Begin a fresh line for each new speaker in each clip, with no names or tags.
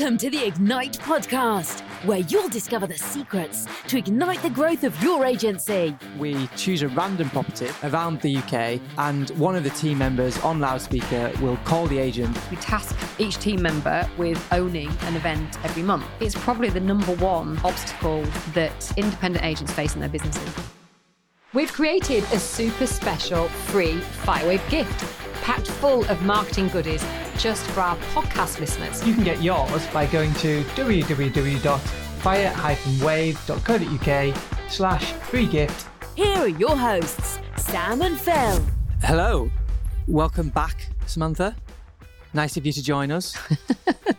Welcome to the Ignite podcast, where you'll discover the secrets to ignite the growth of your agency.
We choose a random property around the UK, and one of the team members on loudspeaker will call the agent.
We task each team member with owning an event every month. It's probably the number one obstacle that independent agents face in their businesses. We've created a super special free Firewave gift packed full of marketing goodies just for our podcast listeners.
You can get yours by going to www.fire-wave.co.uk slash free gift.
Here are your hosts, Sam and Phil.
Hello, welcome back, Samantha. Nice of you to join us.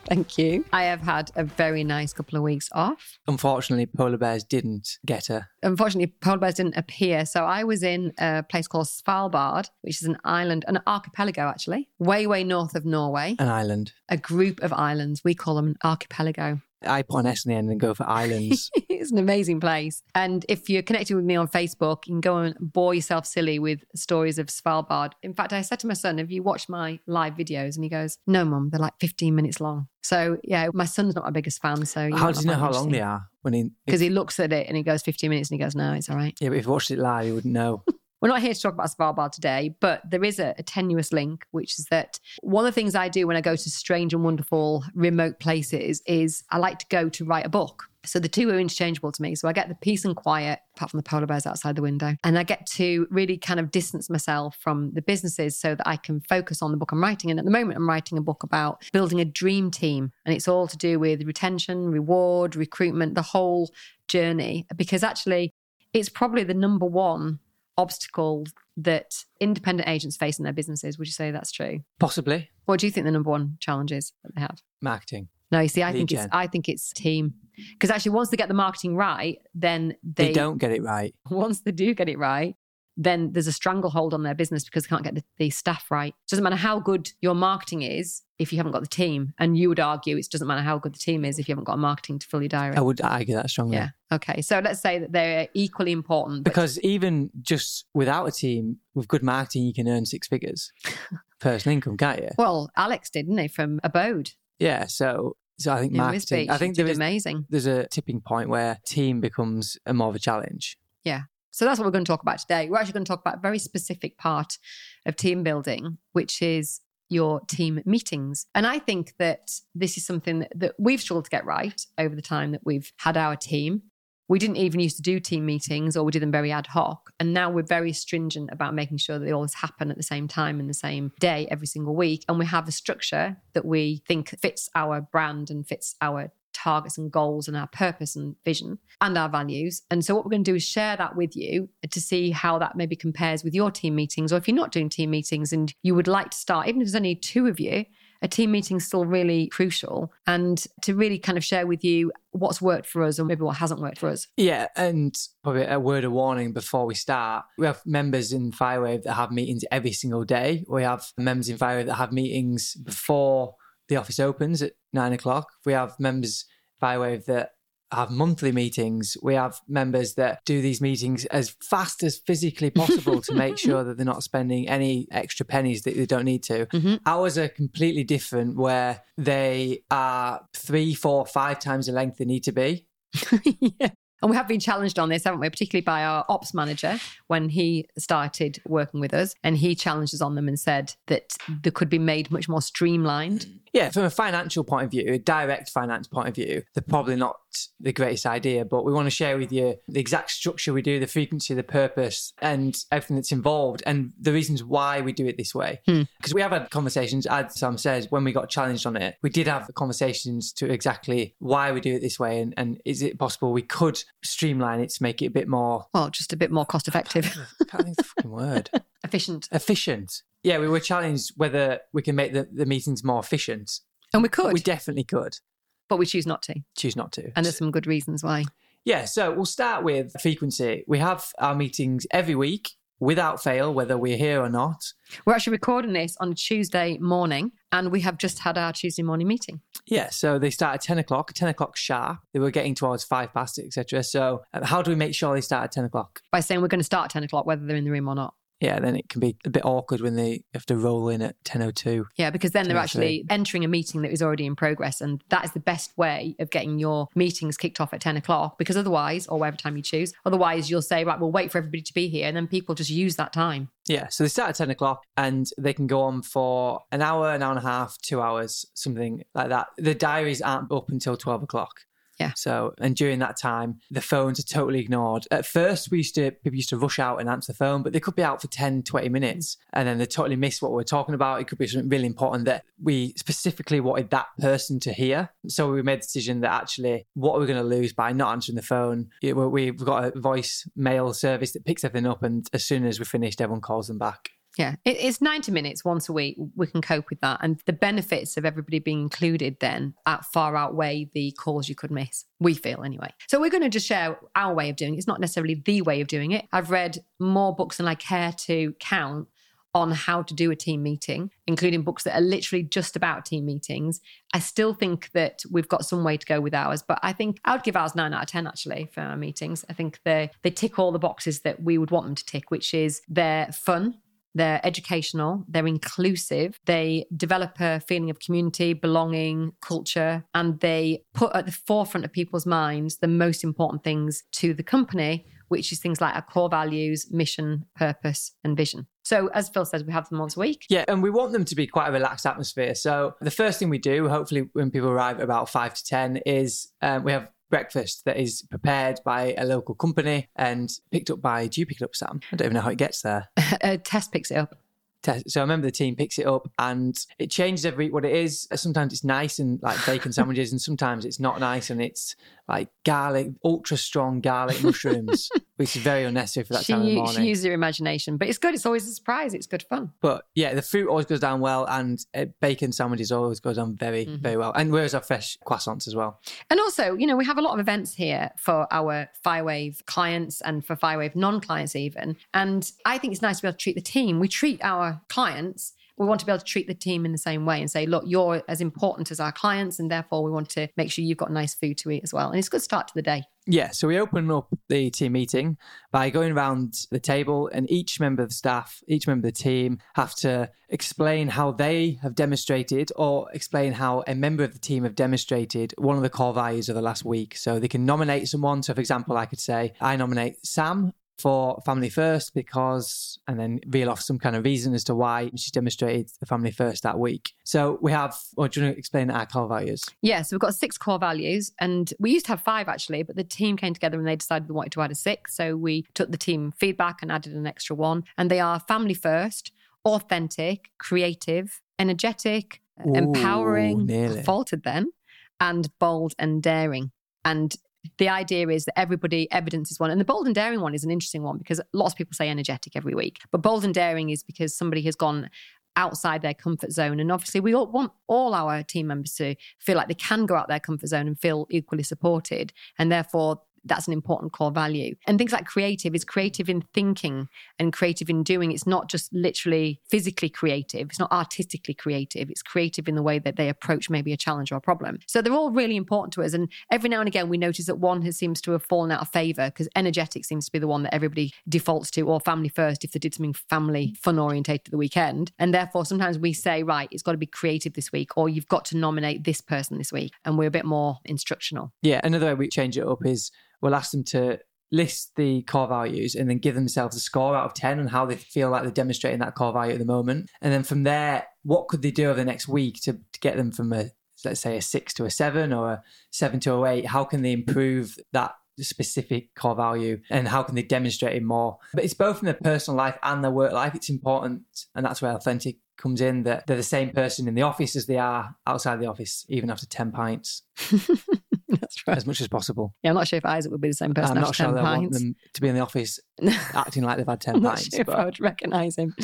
Thank you. I have had a very nice couple of weeks off.
Unfortunately, polar bears didn't get her.
Unfortunately, polar bears didn't appear. So I was in a place called Svalbard, which is an island, an archipelago actually, way, way north of Norway.
An island.
A group of islands. We call them an archipelago.
I put an S in the end and go for islands.
it's an amazing place. And if you're connected with me on Facebook, you can go and bore yourself silly with stories of Svalbard. In fact, I said to my son, Have you watched my live videos? And he goes, No, mum, they're like 15 minutes long. So, yeah, my son's not my biggest fan. So,
how do you know how long they are? When he,
Because he looks at it and he goes 15 minutes and he goes, No, it's all right.
yeah, but if you watched it live, you wouldn't know.
We're not here to talk about Svalbard today, but there is a, a tenuous link, which is that one of the things I do when I go to strange and wonderful remote places is I like to go to write a book. So the two are interchangeable to me. So I get the peace and quiet, apart from the polar bears outside the window, and I get to really kind of distance myself from the businesses so that I can focus on the book I'm writing. And at the moment, I'm writing a book about building a dream team, and it's all to do with retention, reward, recruitment, the whole journey. Because actually, it's probably the number one obstacle that independent agents face in their businesses. Would you say that's true?
Possibly
What do you think the number one challenge is that they have?
marketing.
No, you see, I
Lead
think it's. I think it's team. Because actually, once they get the marketing right, then
They,
they,
don't get it right.
Once they do get it right, then there's a stranglehold on their business because they can't get the, the staff right. It Doesn't matter how good your marketing is if you haven't got the team. And you would argue it doesn't matter how good the team is if you haven't got marketing to fill your diary.
I would argue that strongly.
yeah. Okay. So let's say that they're equally important.
Because even just without a team, with good marketing, you can earn six figures personal income, can't you?
well, Alex did, didn't he, from Abode?
Yeah. So, so I think
in
marketing. I think there is
amazing.
there's a tipping point where team becomes a more of a challenge.
So that's what we're going to talk about today. We're actually going to talk about a very specific part of team building, which is your team meetings. And I think that this is something that, we've struggled to get right over the time that we've had our team. We didn't even used to do team meetings or we did them very ad hoc. And now we're very stringent about making sure that they always happen at the same time and the same day every single week. And we have a structure that we think fits our brand and fits our targets and goals and our purpose and vision and our values. And so what we're going to do is share that with you to see how that maybe compares with your team meetings. Or if you're not doing team meetings and you would like to start, even if there's only two of you, a team meeting is still really crucial. And to really kind of share with you what's worked for us and maybe what hasn't worked for us.
Yeah, and probably a word of warning before we start. We have members in Firewave that have meetings every single day. We have members in Firewave that have meetings before the office opens at nine o'clock. We have members in Firewave that have monthly meetings. We have members that do these meetings as fast as physically possible to make sure that they're not spending any extra pennies that they don't need to.
Mhm.
Ours are completely different where they are three, four, five times the length they need to be.
yeah. And we have been challenged on this, haven't we? Particularly by our ops manager when he started working with us. And he challenged us on them and said that they could be made much more streamlined.
Yeah, from a financial point of view, a direct finance point of view, they're probably not the greatest idea, but we want to share with you the exact structure we do, the frequency, the purpose, and everything that's involved, and the reasons why we do it this way. Hmm. Because we have had conversations, as Sam says, when we got challenged on it, we did have conversations to exactly why we do it this way, and, and is it possible we could streamline it to make it a bit more,
Well, just a bit more cost effective,
I can't think the fucking word,
efficient.
efficient. Yeah, we were challenged whether we can make the, the meetings more efficient.
And we could,
We definitely could.
But we choose not to.
Choose not to.
And there's some good reasons why.
Yeah, so we'll start with frequency. We have our meetings every week without fail, whether we're here or not.
We're actually recording this on a Tuesday morning, and we have just had our Tuesday morning meeting.
Yeah, so they start at 10 o'clock, 10 o'clock sharp. They were getting towards five past, etc. So, uh, how do we make sure they start at 10 o'clock?
by saying we're going to start at 10 o'clock, whether they're in the room or not.
Yeah, then it can be a bit awkward when they have to roll in at 10.02.
Yeah, because then they're
oh
actually entering a meeting that is already in progress. And that is the best way of getting your meetings kicked off at 10 o'clock because otherwise, or whatever time you choose, otherwise you'll say, right, we'll wait for everybody to be here. And then people just use that time.
Yeah, so they start at 10 o'clock and they can go on for an hour, an hour and a half, two hours, something like that. The diaries aren't up until 12 o'clock.
Yeah.
So, and during that time, the phones are totally ignored. At first, we used to, people used to rush out and answer the phone, but they could be out for 10, 20 minutes mm. and then they totally miss what we're talking about. It could be something really important that we specifically wanted that person to hear. So we made the decision that actually, what are we going to lose by not answering the phone? It- We've got a voice mail service that picks everything up, and as soon as we're finished, everyone calls them back.
Yeah, it, it's 90 minutes once a week. We can cope with that. And the benefits of everybody being included then at far outweigh the calls you could miss. We feel anyway. So we're going to just share our way of doing it. It's not necessarily the way of doing it. I've read more books than I care to count on how to do a team meeting, including books that are literally just about team meetings. I still think that we've got some way to go with ours, but I think I would give ours nine out of 10 actually for our meetings. I think they, they tick all the boxes that we would want them to tick, which is they're fun, they're educational, they're inclusive, they develop a feeling of community, belonging, culture, and they put at the forefront of people's minds the most important things to the company, which is things like our core values, mission, purpose, and vision. So, as Phil says, we have them once a week.
Yeah, and we want them to be quite a relaxed atmosphere. So the first thing we do, hopefully, when people arrive at about five to ten, is um, we have breakfast that is prepared by a local company and picked up by. Do you pick it up, Sam? I don't even know how it gets there.
uh, Tess picks it up.
So I remember the team picks it up and it changes every what it is. Sometimes it's nice and like bacon sandwiches, and sometimes it's not nice and it's like garlic, ultra strong garlic mushrooms, which is very unnecessary for that
She,
time of the morning.
she uses her imagination, but it's good. It's always a surprise. It's good fun.
But yeah, the fruit always goes down well, and uh, bacon sandwiches always goes down very,
Mm-hmm.
very well. And where's our fresh croissants as well?
And also, you know, we have a lot of events here for our Firewave clients and for Firewave non clients, even. And I think it's nice to be able to treat the team. We treat our clients. We want to be able to treat the team in the same way and say, look, you're as important as our clients, and therefore we want to make sure you've got nice food to eat as well. And it's a good start to the day.
Yeah, so we open up the team meeting by going around the table, and each member of staff, each member of the team, have to explain how they have demonstrated or explain how a member of the team have demonstrated one of the core values of the last week. So they can nominate someone. So, for example, I could say, I nominate Sam for family first because, and then reel off some kind of reason as to why she's demonstrated the family first that week. So we have, or do you want to explain our core values?
Yeah, so we've got six core values, and we used to have five actually, but the team came together and they decided they wanted to add a sixth. So we took the team feedback and added an extra one. And they are family first, authentic, creative, energetic,
Ooh,
empowering,
nearly.
faulted then, and bold and daring. And the idea is that everybody evidence is one. And the bold and daring one is an interesting one because lots of people say energetic every week. But bold and daring is because somebody has gone outside their comfort zone. And obviously, we all want all our team members to feel like they can go out their comfort zone and feel equally supported. And therefore, that's an important core value. And things like creative is creative in thinking and creative in doing. It's not just literally physically creative, it's not artistically creative. It's creative in the way that they approach maybe a challenge or a problem. So they're all really important to us. And every now and again, we notice that one has, seems to have fallen out of favor because energetic seems to be the one that everybody defaults to, or family first if they did something family fun orientated at the weekend. And therefore, sometimes we say, right, it's got to be creative this week, or you've got to nominate this person this week. And we're a bit more instructional.
Yeah, another way we change it up is we'll ask them to list the core values and then give themselves a score out of 10 on how they feel like they're demonstrating that core value at the moment. And then from there, what could they do over the next week to, to get them from a, let's say, a six to a seven or a seven to a eight? How can they improve that? specific core value and how can they demonstrate it more but it's both in their personal life and their work life it's important and that's where authentic comes in that they're the same person in the office as they are outside the office even after 10 pints
That's right.
as much as possible
Yeah, I'm not sure if Isaac would be the same person
I'm not sure
10
I want them to be in the office acting like they've had 10
I'm not
pints.
sure if I would recognize him.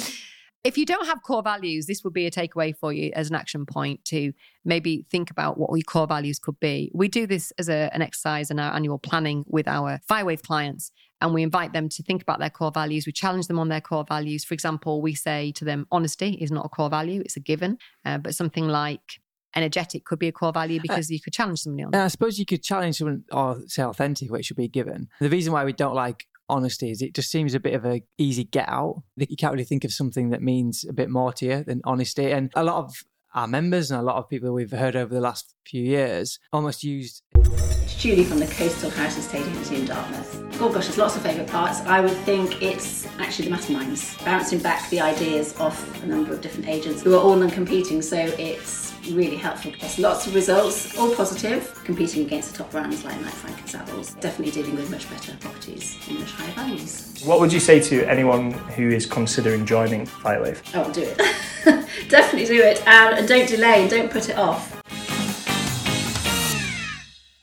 If you don't have core values, this would be a takeaway for you as an action point to maybe think about what your core values could be. We do this as a, an exercise in our annual planning with our Firewave clients, and we invite them to think about their core values. We challenge them on their core values. For example, we say to them, honesty is not a core value, it's a given, uh, but something like energetic could be a core value uh, because you could challenge somebody on
and I suppose you could challenge someone or say authentic, which should be given. The reason why we don't like honesty is it just seems a bit of a easy get out. You can't really think of something that means a bit more to you than honesty. And a lot of our members and a lot of people we've heard over the last few years almost used
It's Julie from the Coastal House Estate Agency in Dartmouth. Oh gosh, there's lots of favourite parts. I would think it's actually the masterminds, bouncing back the ideas off a number of different agents who are all non-competing, so it's really helpful. There's lots of results, all positive, competing against the top brands like Knight Frank and Savills. Definitely dealing with much better properties and much higher values.
What would you say to anyone who is considering joining Firewave?
Oh, do it. Definitely do it, and, and don't delay, and don't put it off.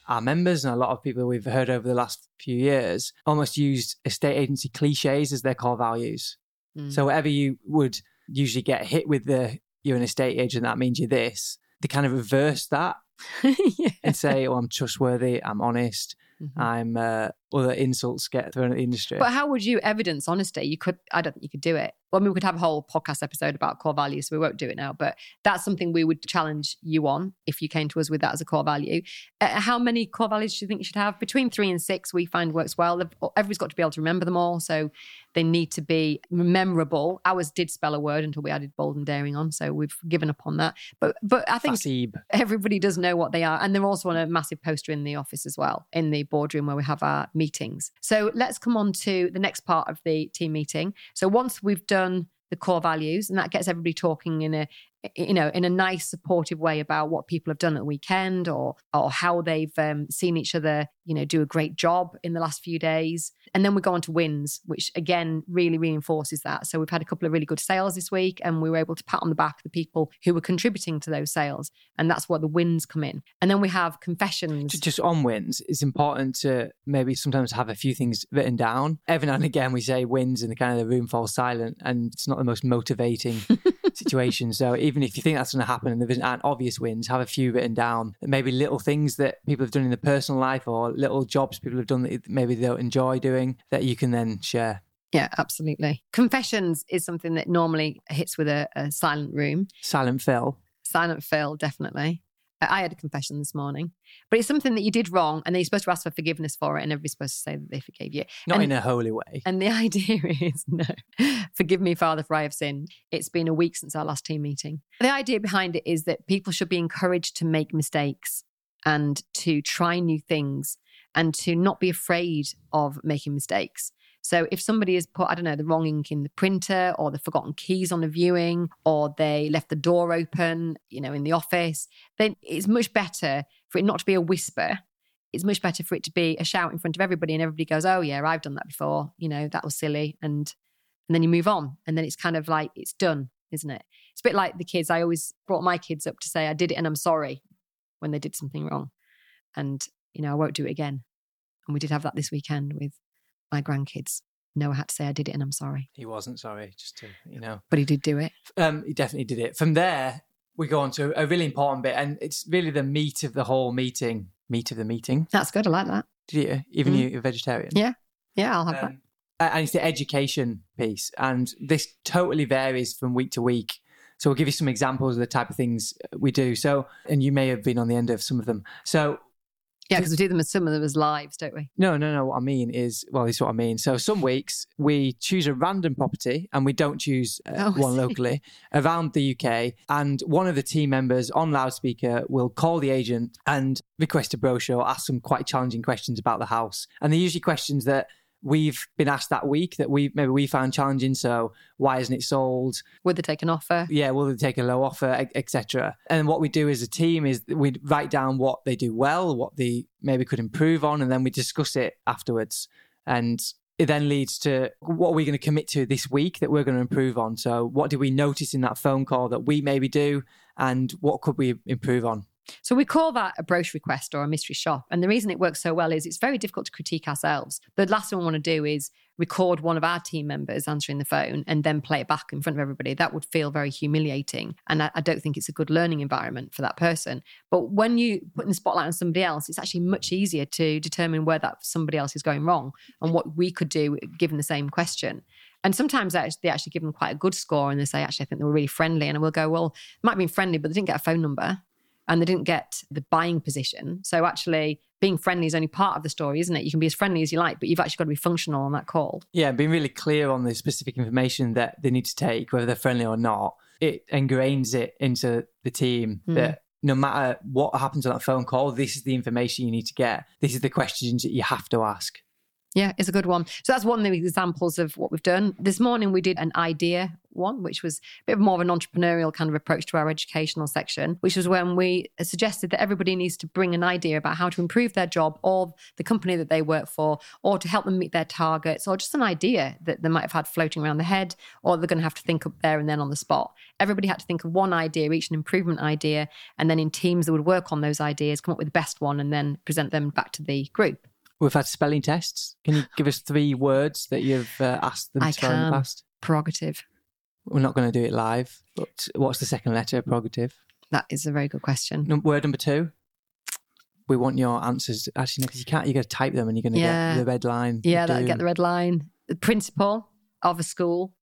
our members and a lot of people we've heard over the last few years almost used estate agency cliches as their core values.
Mm.
So whatever you would usually get hit with the you're an estate agent, that means you're this. They kind of reverse that
yeah.
and say, "Oh, I'm trustworthy. I'm honest.
Mhm.
I'm." Uh, other insults get thrown at the industry.
But how would you evidence honesty? You could, I don't think you could do it. Well, I mean, we could have a whole podcast episode about core values, so we won't do it now. But that's something we would challenge you on if you came to us with that as a core value. Uh, how many core values do you think you should have? Between three and six, we find works well. Everybody's got to be able to remember them all, so they need to be memorable. Ours did spell a word until we added bold and daring on, so we've given up on that. But but I think
Fasib.
everybody does know what they are. And they're also on a massive poster in the office as well, in the boardroom where we have our meetings. So let's come on to the next part of the team meeting. So once we've done the core values, and that gets everybody talking in a you know in a nice supportive way about what people have done at the weekend or or how they've um, seen each other you know do a great job in the last few days. And then we go on to wins which again really reinforces that. So we've had a couple of really good sales this week and we were able to pat on the back the people who were contributing to those sales. And that's where the wins come in. And then we have confessions.
Just on wins, it's important to maybe sometimes have a few things written down. Every now and again, we say wins, and the kind of the room falls silent, and it's not the most motivating situation. So even if you think that's going to happen and there isn't aren't obvious wins, have a few written down. Maybe little things that people have done in their personal life, or little jobs people have done that maybe they don't enjoy doing that you can then share.
yeah absolutely confessions is something that normally hits with a, a silent room
Silent Phil.
silent Phil, definitely. I had a confession this morning, but it's something that you did wrong, and then you're supposed to ask for forgiveness for it, and everybody's supposed to say that they forgave you.
Not
And-
in a holy way.
And the idea is no, forgive me, Father, for I have sinned. It's been a week since our last team meeting. The idea behind it is that people should be encouraged to make mistakes and to try new things and to not be afraid of making mistakes. So if somebody has put, I don't know, the wrong ink in the printer or they've forgotten keys on a viewing or they left the door open, you know, in the office, then it's much better for it not to be a whisper. It's much better for it to be a shout in front of everybody and everybody goes oh yeah i've done that before. You know that was silly. And and then you move on. And then it's kind of like it's done isn't it? It's a bit like the kids. I always brought my kids up to say i did it and i'm sorry when they did something wrong. And you know i won't do it again. And we did have that this weekend with my grandkids noah had to say i did it and i'm sorry
He wasn't sorry, just to you know.
but he did do it
Um, he definitely did it. From there, we go on to a really important bit, and it's really the meat of the whole meeting. Meat of the meeting.
that's good i like that
Did you? Even
Mm.
you, you're vegetarian.
Yeah, yeah i'll have that
Um, and it's the education piece, and this totally varies from week to week. So we'll give you some examples of the type of things we do. So, and you may have been on the end of some of them. So
yeah because we do them as some of them as lives don't we
No, no, no. What I mean is, well, this is what I mean. So some weeks we choose a random property and we don't choose uh,
Oh,
one locally around the UK. And one of the team members on loudspeaker will call the agent and request a brochure, ask some quite challenging questions about the house. And they're usually questions that we've been asked that week that we maybe we found challenging. So why isn't it sold?
would they take an offer
yeah, will they take a low offer, etc. And what we do as a team is we write down what they do well, what they maybe could improve on, and then we discuss it afterwards. And it then leads to what are we going to commit to this week that we're going to improve on. So, what did we notice in that phone call that we maybe do, and what could we improve on?
So we call that a brochure request or a mystery shop. And the reason it works so well is it's very difficult to critique ourselves. The last thing we want to do is record one of our team members answering the phone and then play it back in front of everybody. That would feel very humiliating. And I, I don't think it's a good learning environment for that person. But when you put in the spotlight on somebody else, it's actually much easier to determine where that somebody else is going wrong and what we could do given the same question. And sometimes they actually, give them quite a good score and they say, actually, I think they were really friendly. And I will go, well, it might have been friendly, but they didn't get a phone number and they didn't get the buying position. So actually, being friendly is only part of the story, isn't it? You can be as friendly as you like, but you've actually got to be functional on that call.
Yeah, being really clear on the specific information that they need to take, whether they're friendly or not, it ingrains it into the team
Mm.
that no matter what happens on that phone call, this is the information you need to get. This is the questions that you have to ask.
Yeah, it's a good one. So that's one of the examples of what we've done. This morning we did an idea one, which was a bit more of an entrepreneurial kind of approach to our educational section, which was when we suggested that everybody needs to bring an idea about how to improve their job or the company that they work for, or to help them meet their targets, or just an idea that they might have had floating around the head, or they're going to have to think up there and then on the spot. Everybody had to think of one idea, each an improvement idea, and then in teams that would work on those ideas, come up with the best one, and then present them back to the group.
We've had spelling tests. Can you give us three words that you've uh, asked them
I
to spell in the past?
Prerogative.
We're not going to do it live, but what's the second letter of prerogative?
That is a very good question.
Num- word number two. We want your answers. Actually, no, because you can't. You're going to type them, and you're going to
Yeah.
get the red line.
Yeah, that'll get the red line. The principal of a school,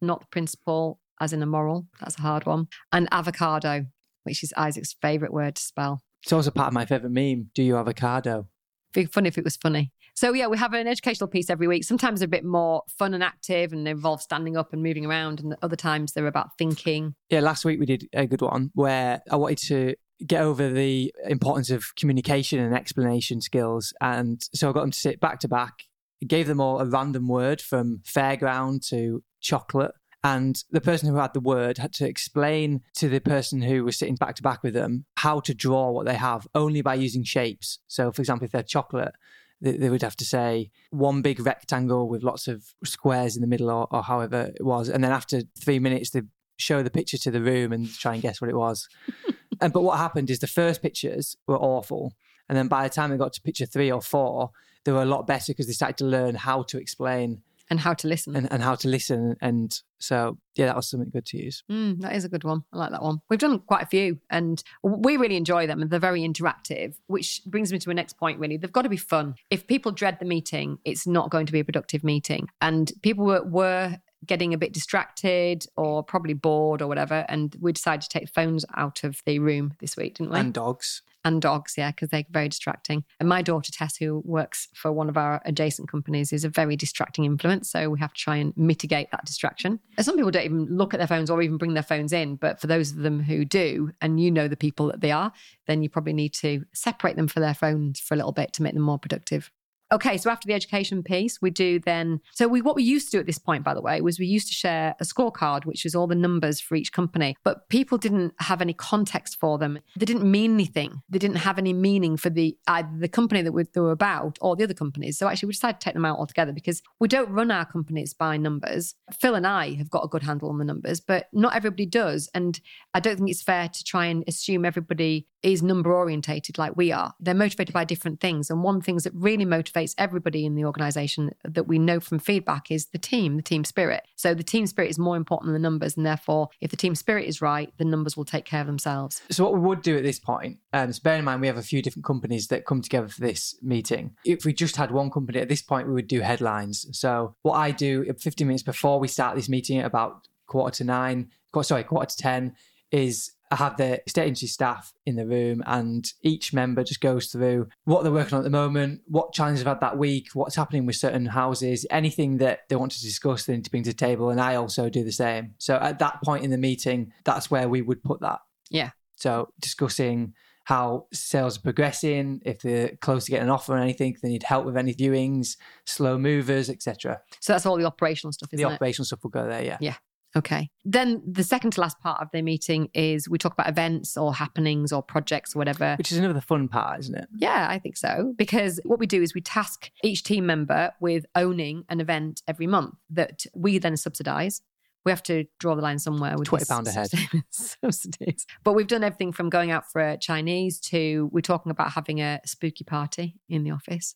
not the principal as in a moral. That's a hard one. And avocado, which is Isaac's favourite word to spell.
It's also part of my favorite meme. Do you avocado?
Be funny if it was funny. So yeah, we have an educational piece every week. Sometimes they're a bit more fun and active and involve standing up and moving around, and other times they're about thinking.
Yeah, last week we did a good one where I wanted to get over the importance of communication and explanation skills. And so I got them to sit back to back, gave them all a random word from fairground to chocolate. And the person who had the word had to explain to the person who was sitting back to back with them how to draw what they have only by using shapes. So, for example, if they're chocolate, they, they would have to say one big rectangle with lots of squares in the middle, or, or however it was. And then after three minutes, they show the picture to the room and try and guess what it was. and but what happened is the first pictures were awful, and then by the time they got to picture three or four, they were a lot better because they started to learn how to explain
And how to listen.
and, and how to listen. And so yeah, that was something good to use.
Mm, that is a good one. I like that one. We've done quite a few and we really enjoy them and they're very interactive, which brings me to a next point really. They've got to be fun. If people dread the meeting, it's not going to be a productive meeting. And people were, were getting a bit distracted or probably bored or whatever. And we decided to take phones out of the room this week, didn't we?
And dogs.
And dogs, yeah, because they're very distracting. And my daughter Tess, who works for one of our adjacent companies, is a very distracting influence. So we have to try and mitigate that distraction. And Some people don't even look at their phones or even bring their phones in, but for those of them who do, and you know the people that they are, then you probably need to separate them for their phones for a little bit to make them more productive. Okay, so after the education piece, we do then. So we what we used to do at this point, by the way, was we used to share a scorecard, which was all the numbers for each company, but people didn't have any context for them. They didn't mean anything. They didn't have any meaning for the either the company that we, they were about or the other companies. So actually, we decided to take them out altogether because we don't run our companies by numbers. Phil and I have got a good handle on the numbers, but not everybody does, and I don't think it's fair to try and assume everybody is number orientated like we are. They're motivated by different things. And one things that really motivates everybody in the organization that we know from feedback is the team, the team spirit. So the team spirit is more important than the numbers. And therefore, if the team spirit is right, the numbers will take care of themselves.
So what we would do at this point, um, so bear in mind we have a few different companies that come together for this meeting. If we just had one company at this point, we would do headlines. So what I do 15 minutes before we start this meeting at about quarter to nine, sorry, quarter to 10, is I have the state agency staff in the room and each member just goes through what they're working on at the moment, what challenges they've had that week, what's happening with certain houses, anything that they want to discuss, they need to bring to the table. And I also do the same. So at that point in the meeting, that's where we would put that.
Yeah.
So discussing how sales are progressing, if they're close to getting an offer or anything, they need help with any viewings, slow movers, etc.
So that's all the operational stuff,
The
it?
operational stuff will go there, yeah.
Yeah. Okay. Then the second to last part of the meeting is we talk about events or happenings or projects or whatever.
Which is another fun part, isn't it?
Yeah, I think so. Because what we do is we task each team member with owning an event every month that we then subsidize. We have to draw the line somewhere with
£20
these
a head.
subsidies. But we've done everything from going out for a Chinese to we're talking about having a spooky party in the office,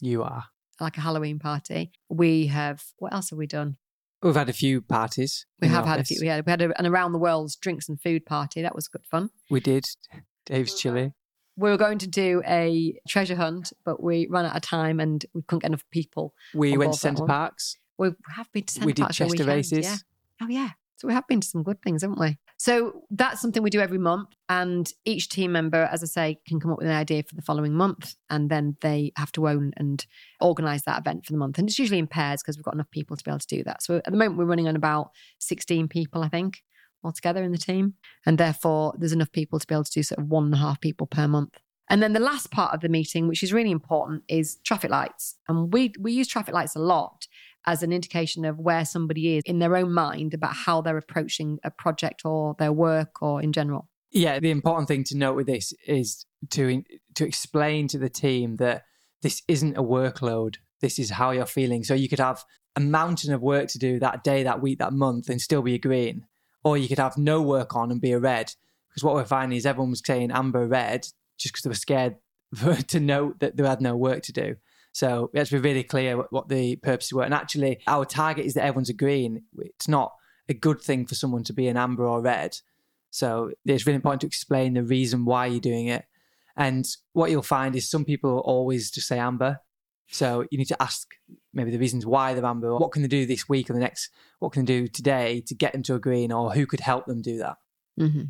You are.
like a Halloween party. We have what else have we done?
We've had a few parties.
We have had a few. We had, we had a, an around the world drinks and food party. That was good fun.
We did. Dave's Chili.
We were going to do a treasure hunt, but we ran out of time and we couldn't get enough people.
We went to Centre. Parcs.
We have been to Centre
we did
Parcs for a
Chester races.
Yeah. Oh yeah. So we have been to some good things, haven't we? So that's something we do every month. And each team member, as I say, can come up with an idea for the following month. And then they have to own and organize that event for the month. And it's usually in pairs because we've got enough people to be able to do that. So at the moment, we're running on about 16 people, I think, altogether in the team. And therefore, there's enough people to be able to do sort of one and a half people per month. And then the last part of the meeting, which is really important, is traffic lights. And we we use traffic lights a lot as an indication of where somebody is in their own mind about how they're approaching a project or their work or in general.
Yeah, the important thing to note with this is to to explain to the team that this isn't a workload. This is how you're feeling. So you could have a mountain of work to do that day, that week, that month, and still be a green, or you could have no work on and be a red. Because what we're finding is everyone was saying amber, red, just because they were scared to note that they had no work to do. So we have to be really clear what, the purposes were. And actually, our target is that everyone's agreeing. It's not a good thing for someone to be an amber or red. So it's really important to explain the reason why you're doing it. And what you'll find is some people always just say amber. So you need to ask maybe the reasons why they're amber. What can they do this week or the next? What can they do today to get them to a green, or who could help them do that?
Mm-hmm.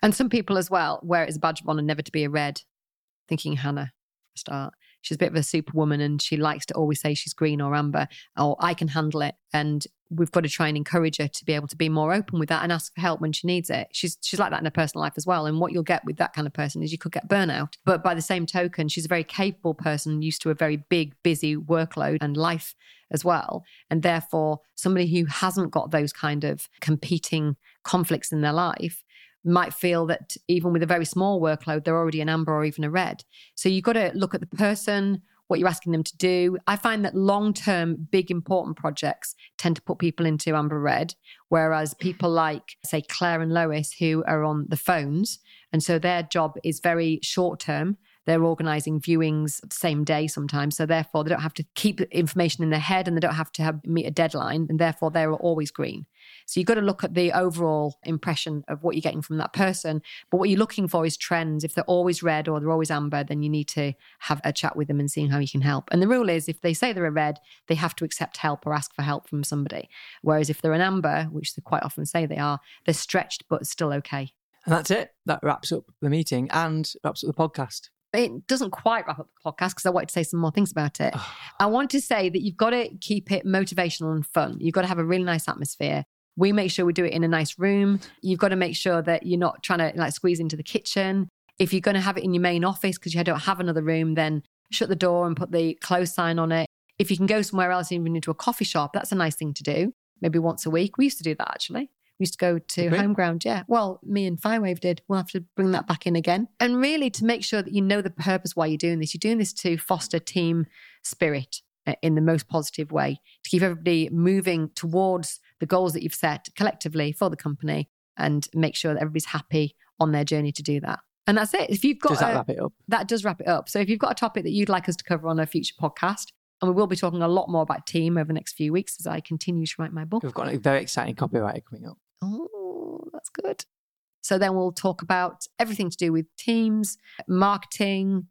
And some people as well wear it as a badge of honor never to be a red. Thinking Hannah, start she's a bit of a superwoman and she likes to always say she's green or amber or I can handle it. And we've got to try and encourage her to be able to be more open with that and ask for help when she needs it. She's she's like that in her personal life as well. And what you'll get with that kind of person is you could get burnout. But by the same token, she's a very capable person, used to a very big, busy workload and life as well. And therefore, somebody who hasn't got those kind of competing conflicts in their life might feel that even with a very small workload, they're already an amber or even a red. So you've got to look at the person, what you're asking them to do. I find that long term, big, important projects tend to put people into amber red, whereas people like, say, Claire and Lois, who are on the phones, and so their job is very short term. They're organizing viewings same day sometimes. So therefore, they don't have to keep information in their head and they don't have to have, meet a deadline. And therefore, they're always green. So you've got to look at the overall impression of what you're getting from that person. But what you're looking for is trends. If they're always red or they're always amber, then you need to have a chat with them and seeing how you can help. And the rule is if they say they're a red, they have to accept help or ask for help from somebody. Whereas if they're an amber, which they quite often say they are, they're stretched but still okay.
And that's it. That wraps up the meeting and wraps up the podcast
it doesn't quite wrap up the podcast because I wanted to say some more things about it. I want to say that you've got to keep it motivational and fun. You've got to have a really nice atmosphere. We make sure we do it in a nice room. You've got to make sure that you're not trying to like squeeze into the kitchen. If you're going to have it in your main office because you don't have another room, then shut the door and put the close sign on it. If you can go somewhere else, even into a coffee shop, that's a nice thing to do. Maybe once a week. We used to do that actually. We used to go to okay. home ground. Yeah. Well, me and Firewave did. We'll have to bring that back in again. And really to make sure that you know the purpose why you're doing this. You're doing this to foster team spirit uh, in the most positive way, to keep everybody moving towards the goals that you've set collectively for the company and make sure that everybody's happy on their journey to do that. And that's it. If you've got
does that a, wrap it up?
That does wrap it up. So if you've got a topic that you'd like us to cover on a future podcast, and we will be talking a lot more about team over the next few weeks as I continue to write my book.
We've got a very exciting copywriter coming up.
Oh, that's good. So then we'll talk about everything to do with teams, marketing,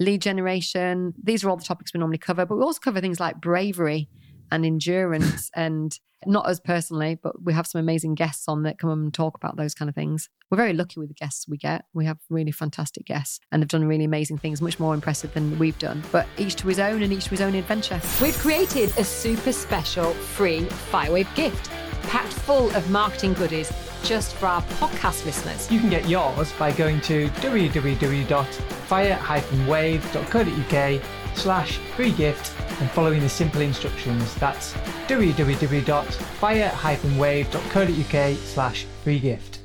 lead generation. These are all the topics we normally cover, but we also cover things like bravery and endurance and not as personally, but we have some amazing guests on that come and talk about those kind of things. We're very lucky with the guests we get. We have really fantastic guests and they've done really amazing things, much more impressive than we've done, but each to his own and each to his own adventure.
We've created a super special free Firewave gift packed full of marketing goodies just for our podcast listeners.
You can get yours by going to www.fire-wave.co.uk slash free gift and following the simple instructions. That's www.fire-wave.co.uk slash free gift.